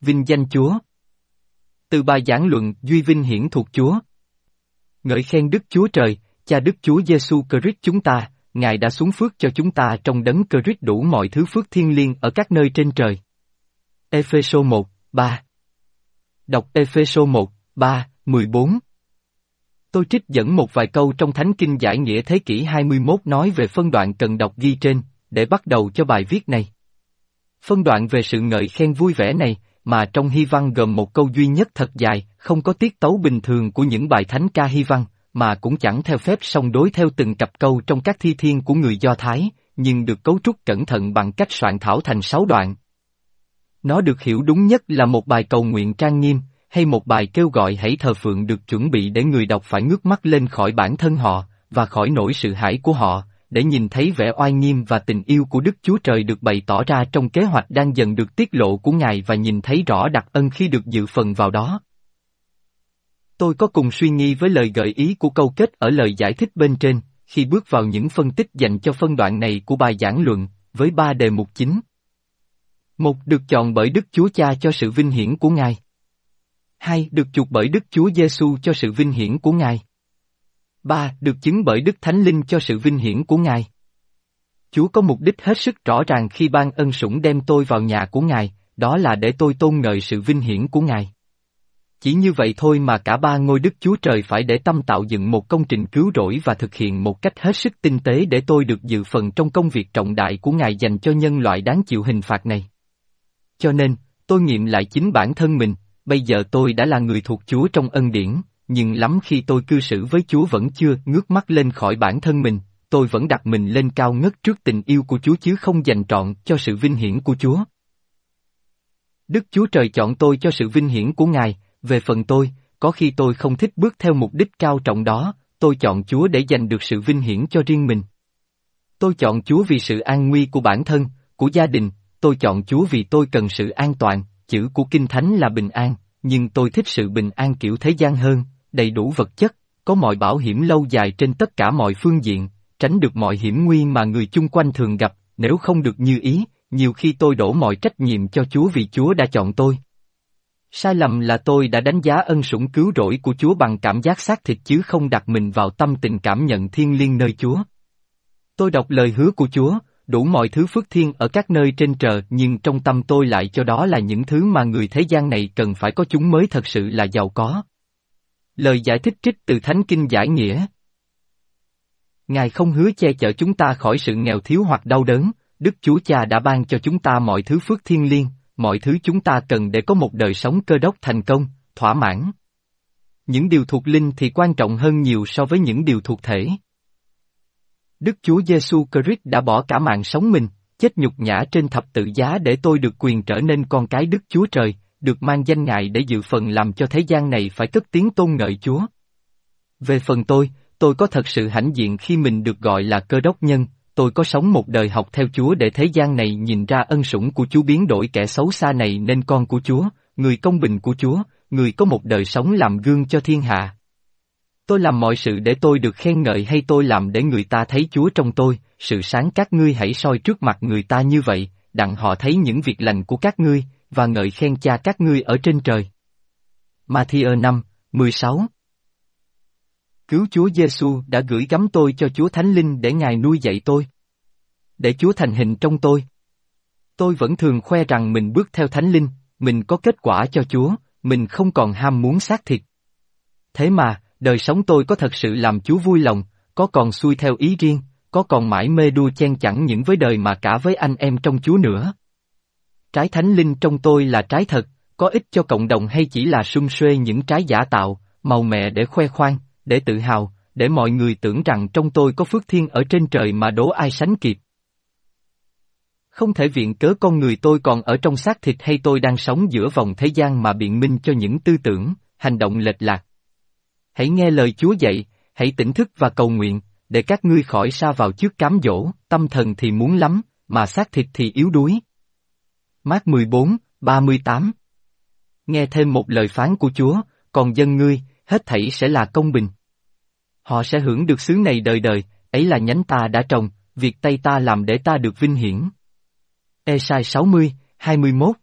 vinh danh Chúa. Từ bài giảng luận Duy Vinh hiển thuộc Chúa. Ngợi khen Đức Chúa Trời, cha Đức Chúa Giêsu Christ chúng ta, Ngài đã xuống phước cho chúng ta trong đấng Christ đủ mọi thứ phước thiên liêng ở các nơi trên trời. Epheso 1, 3 Đọc Epheso 1, 3, 14 Tôi trích dẫn một vài câu trong Thánh Kinh Giải Nghĩa Thế kỷ 21 nói về phân đoạn cần đọc ghi trên, để bắt đầu cho bài viết này. Phân đoạn về sự ngợi khen vui vẻ này, mà trong hy văn gồm một câu duy nhất thật dài, không có tiết tấu bình thường của những bài thánh ca hy văn, mà cũng chẳng theo phép song đối theo từng cặp câu trong các thi thiên của người Do Thái, nhưng được cấu trúc cẩn thận bằng cách soạn thảo thành sáu đoạn. Nó được hiểu đúng nhất là một bài cầu nguyện trang nghiêm, hay một bài kêu gọi hãy thờ phượng được chuẩn bị để người đọc phải ngước mắt lên khỏi bản thân họ, và khỏi nỗi sự hãi của họ, để nhìn thấy vẻ oai nghiêm và tình yêu của Đức Chúa Trời được bày tỏ ra trong kế hoạch đang dần được tiết lộ của Ngài và nhìn thấy rõ đặc ân khi được dự phần vào đó. Tôi có cùng suy nghi với lời gợi ý của câu kết ở lời giải thích bên trên, khi bước vào những phân tích dành cho phân đoạn này của bài giảng luận, với ba đề mục chính. Một được chọn bởi Đức Chúa Cha cho sự vinh hiển của Ngài. Hai được chuộc bởi Đức Chúa Giêsu cho sự vinh hiển của Ngài. Ba được chứng bởi Đức Thánh Linh cho sự vinh hiển của Ngài. Chúa có mục đích hết sức rõ ràng khi ban ân sủng đem tôi vào nhà của Ngài, đó là để tôi tôn ngợi sự vinh hiển của Ngài. Chỉ như vậy thôi mà cả ba ngôi Đức Chúa Trời phải để tâm tạo dựng một công trình cứu rỗi và thực hiện một cách hết sức tinh tế để tôi được dự phần trong công việc trọng đại của Ngài dành cho nhân loại đáng chịu hình phạt này. Cho nên, tôi nghiệm lại chính bản thân mình, bây giờ tôi đã là người thuộc Chúa trong ân điển, nhưng lắm khi tôi cư xử với Chúa vẫn chưa ngước mắt lên khỏi bản thân mình, tôi vẫn đặt mình lên cao ngất trước tình yêu của Chúa chứ không dành trọn cho sự vinh hiển của Chúa. Đức Chúa Trời chọn tôi cho sự vinh hiển của Ngài, về phần tôi, có khi tôi không thích bước theo mục đích cao trọng đó, tôi chọn Chúa để giành được sự vinh hiển cho riêng mình. Tôi chọn Chúa vì sự an nguy của bản thân, của gia đình, tôi chọn Chúa vì tôi cần sự an toàn, chữ của Kinh Thánh là bình an, nhưng tôi thích sự bình an kiểu thế gian hơn, đầy đủ vật chất, có mọi bảo hiểm lâu dài trên tất cả mọi phương diện, tránh được mọi hiểm nguy mà người chung quanh thường gặp, nếu không được như ý, nhiều khi tôi đổ mọi trách nhiệm cho Chúa vì Chúa đã chọn tôi. Sai lầm là tôi đã đánh giá ân sủng cứu rỗi của Chúa bằng cảm giác xác thịt chứ không đặt mình vào tâm tình cảm nhận thiên liêng nơi Chúa. Tôi đọc lời hứa của Chúa, đủ mọi thứ phước thiên ở các nơi trên trời nhưng trong tâm tôi lại cho đó là những thứ mà người thế gian này cần phải có chúng mới thật sự là giàu có. Lời giải thích trích từ Thánh Kinh Giải Nghĩa Ngài không hứa che chở chúng ta khỏi sự nghèo thiếu hoặc đau đớn, Đức Chúa Cha đã ban cho chúng ta mọi thứ phước thiên liêng, mọi thứ chúng ta cần để có một đời sống cơ đốc thành công, thỏa mãn. Những điều thuộc linh thì quan trọng hơn nhiều so với những điều thuộc thể. Đức Chúa Giêsu Christ đã bỏ cả mạng sống mình, chết nhục nhã trên thập tự giá để tôi được quyền trở nên con cái Đức Chúa Trời, được mang danh Ngài để dự phần làm cho thế gian này phải cất tiếng tôn ngợi Chúa. Về phần tôi, tôi có thật sự hãnh diện khi mình được gọi là cơ đốc nhân, tôi có sống một đời học theo Chúa để thế gian này nhìn ra ân sủng của Chúa biến đổi kẻ xấu xa này nên con của Chúa, người công bình của Chúa, người có một đời sống làm gương cho thiên hạ. Tôi làm mọi sự để tôi được khen ngợi hay tôi làm để người ta thấy Chúa trong tôi, sự sáng các ngươi hãy soi trước mặt người ta như vậy, đặng họ thấy những việc lành của các ngươi, và ngợi khen cha các ngươi ở trên trời. Matthew 5, 16 Cứu Chúa Giêsu đã gửi gắm tôi cho Chúa Thánh Linh để Ngài nuôi dạy tôi. Để Chúa thành hình trong tôi. Tôi vẫn thường khoe rằng mình bước theo Thánh Linh, mình có kết quả cho Chúa, mình không còn ham muốn xác thịt. Thế mà, đời sống tôi có thật sự làm Chúa vui lòng, có còn xuôi theo ý riêng, có còn mãi mê đua chen chẳng những với đời mà cả với anh em trong Chúa nữa. Trái thánh linh trong tôi là trái thật, có ích cho cộng đồng hay chỉ là sung xuê những trái giả tạo, màu mẹ để khoe khoang, để tự hào, để mọi người tưởng rằng trong tôi có phước thiên ở trên trời mà đố ai sánh kịp. Không thể viện cớ con người tôi còn ở trong xác thịt hay tôi đang sống giữa vòng thế gian mà biện minh cho những tư tưởng, hành động lệch lạc. Hãy nghe lời Chúa dạy, hãy tỉnh thức và cầu nguyện, để các ngươi khỏi xa vào trước cám dỗ, tâm thần thì muốn lắm, mà xác thịt thì yếu đuối. Mát 14, 38 Nghe thêm một lời phán của Chúa, còn dân ngươi, hết thảy sẽ là công bình. Họ sẽ hưởng được xứ này đời đời, ấy là nhánh ta đã trồng, việc tay ta làm để ta được vinh hiển. Esai 60, 21